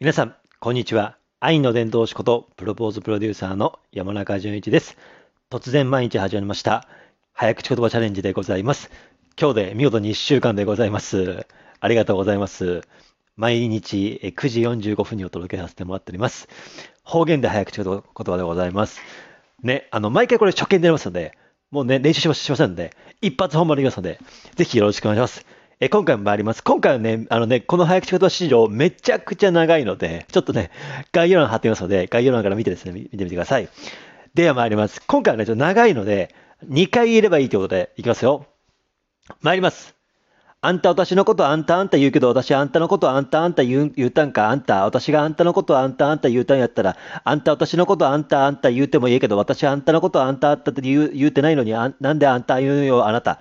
皆さん、こんにちは。愛の伝道師こと、プロポーズプロデューサーの山中淳一です。突然毎日始まりました。早口言葉チャレンジでございます。今日で見事に1週間でございます。ありがとうございます。毎日9時45分にお届けさせてもらっております。方言で早口言葉でございます。ね、あの、毎回これ初見でやりますので、もうね、練習しましませんので、一発本番できますので、ぜひよろしくお願いします。え今回も参ります。今回はね、あのね、この早口言葉史上めちゃくちゃ長いので、ちょっとね、概要欄貼ってみますので、概要欄から見てですね、見てみてください。では参ります。今回はね、ちょっと長いので、2回言えればいいということで、いきますよ。参ります。あんた私のことあんたあんた言うけど、私あんたのことあんたあんた言う言うたんか、あんた、私があんたのことあんたあんた言うたんやったら、あんた私のことあんたあんた言うてもいいけど、私あんたのことあんたあんたって言う言うてないのにあ、なんであんた言うよ、あなた。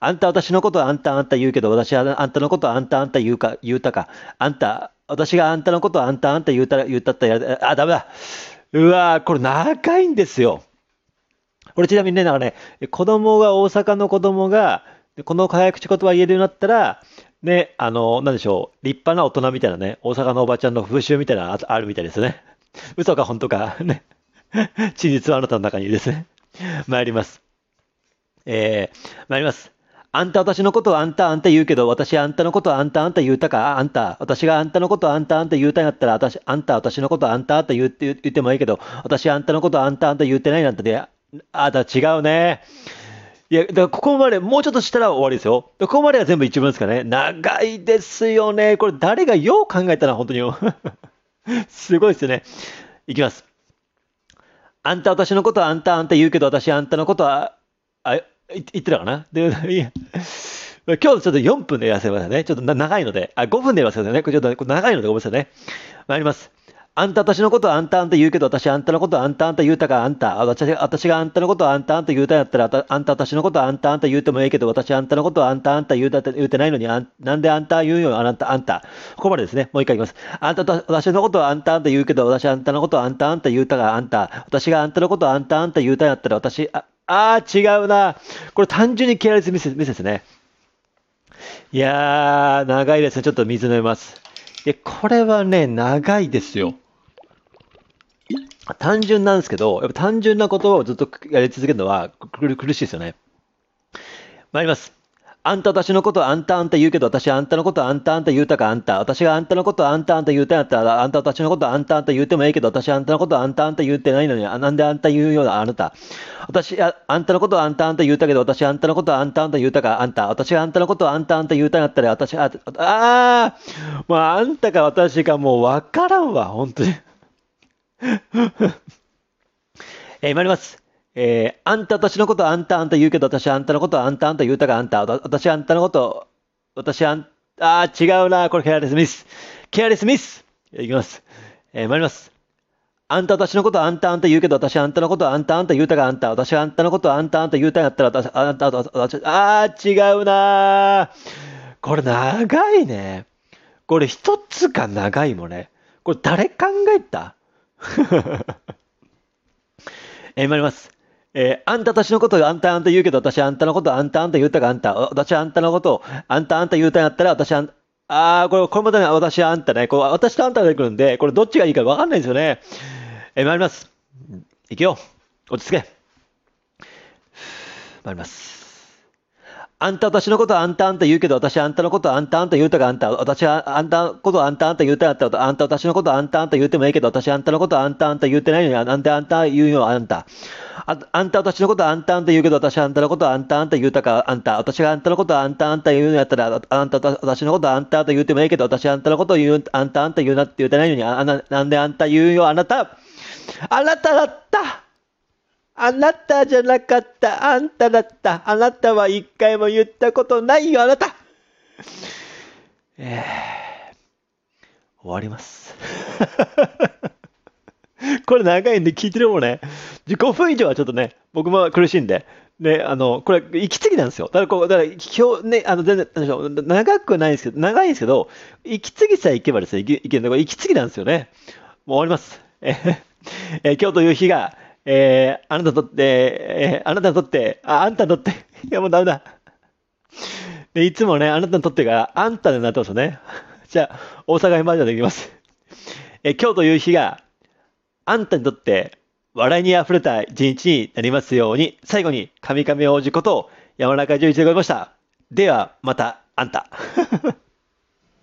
あんた私のことあんたあんた言うけど、私あんたのことあんたあんた言うか、言うたか。あんた、私があんたのことあんたあんた言うたら、言うたったら、あ、ダメだ。うわーこれ長いんですよ。これちなみにね、なんかね、子供が、大阪の子供が、でこの早口言葉言えるようになったら、ね、あの、なんでしょう、立派な大人みたいなね、大阪のおばちゃんの風習みたいなのあるみたいですね。嘘か本当か、ね。真実はあなたの中にですね。参ります。えー、参ります。あんた私のことあんたあんた言うけど、私あんたのことあんたあんた言うたか、あんた、私があんたのことあんたあんた言うたんやったら、私、あんた私のことあんたあんた言って言ってもいいけど、私あんたのことあんたあんた言ってないなんてね、あ、だ、違うね。いや、だからここまで、もうちょっとしたら終わりですよ。ここまでが全部一文ですかね。長いですよね。これ誰がよう考えたら本当に。すごいですよね。いきます。あんた私のことはあんたあんた言うけど、私あんたのことは、あ、言ってたかな？で、いや。今日ちょっと4分でやらせてくださいね。ちょっと長いので。あ、5分でやらせてくださいね。これちょっと長いのでごめんなさいね。参ります。あんた私のことあんたあんた言うけど、私あんたのことあんたあんた言うたか、あんた。私私があんたのことあんたあんた言うたんやったら、あんた私のことあんたあんた言うてもいいけど、私あんたのことあんたあんた言うた言うてないのに、あんなんであんた言うよ、あんた、あんた。ここまでですね。もう一回いきます。あんたと私のことあんたあんた言うけど、私あんたのことあんたあんた言うたか、あんた。私があんたのことあんたあんた言うたんやったら、私、あ、あー違うな。これ単純にケアレスミスミスですね。いやー、長いですね。ちょっと水飲みます。いや、これはね、長いですよ。単純なんですけど、やっぱ単純な言葉をずっとやり続けるのは苦しいですよね。参ります。あんた私のことあんたあんた言うけど、私あんたのことあんたあんた言うたかあんた。私があんたのことあんたあんた言うたんやったら、あんた私のことあんたあんた言うてもいいけど、私あんたのことあんたあんた言うてないのに、あなんであんた言うようなあなた。私あ、あんたのことあんたあんた言うたけど、私あんたのことあんたあんた言うたかあんた。私があんたのことあんたあんた言うたんやったら、私、あ、あー、もうあんたか私かもうわからんわ、本当に。えー、参ります。えー、あんた私のことあんたあんた言うけど、私あんたのことあんたあんた言うたかあんた。私あんたのこと、私あん、あ違うな。これケアレスミス。ケアレスミス。いきます。えー、参ります。あんた私のことあんたあんた言うけど、私あんたのことあんたあんた言うたかあんた。私あんたのことあんたあんた言うたんやったら、私、あんた、私、あ違うな。これ長いね。これ一つが長いもんね。これ誰考えた？えー、参ります。えー、あんた私のことあんたあんた言うけど、私あんたのことあんたあんた言うたかあんた。私あんたのことあんたあんた言うたんやったら、私あん、あー、これ、これまで私あんたね。こう私とあんたが出てくるんで、これどっちがいいかわかんないんですよね。えー、参ります。いくよ。落ち着け。参ります。あんた私のことあんたあんた言うけど、私あんたのことあんたあんた言うたかあんた。私はあんたのことあんたあんた言うたんやった、あんた私のことあんたあんた言うてもいいけど、私あんたのことあんたあんた言うてないのに、なんであんた言うよ、あんた。ああんた私のことあんたあんた言うけど、私あんたのことあんたあんた言うたかあんた。私があんたのことあんたあんた言うのやったら、あんた私のことあんたあんた言うてもいいけど、私あんたのこと言う、あんたあんた言うなって言うてないのに、あななんであんた言うよ、あなた。あなただったあなたじゃなかった。あんただった。あなたは一回も言ったことないよ、あなた。えー、終わります。これ長いんで聞いてるもんね。5分以上はちょっとね、僕も苦しいんで。ね、あの、これ、息継ぎなんですよ。だから、こう、だから、今日ね、あの、全然、長くないんですけど、長いんですけど、息継ぎさえいけばですね、いけいけるのが息継ぎなんですよね。もう終わります。えーえー今日という日が、えーあなたにとって、えーあなたにとって、あ、あんたにとって、いやもうダメだ。でいつもね、あなたにとってが、あんたになってますよね。じゃあ、大阪編バージョンでいきます。え今日という日があんたにとって笑いに溢れた一日になりますように、最後に神々王子こと山中淳一でございました。では、また、あんた。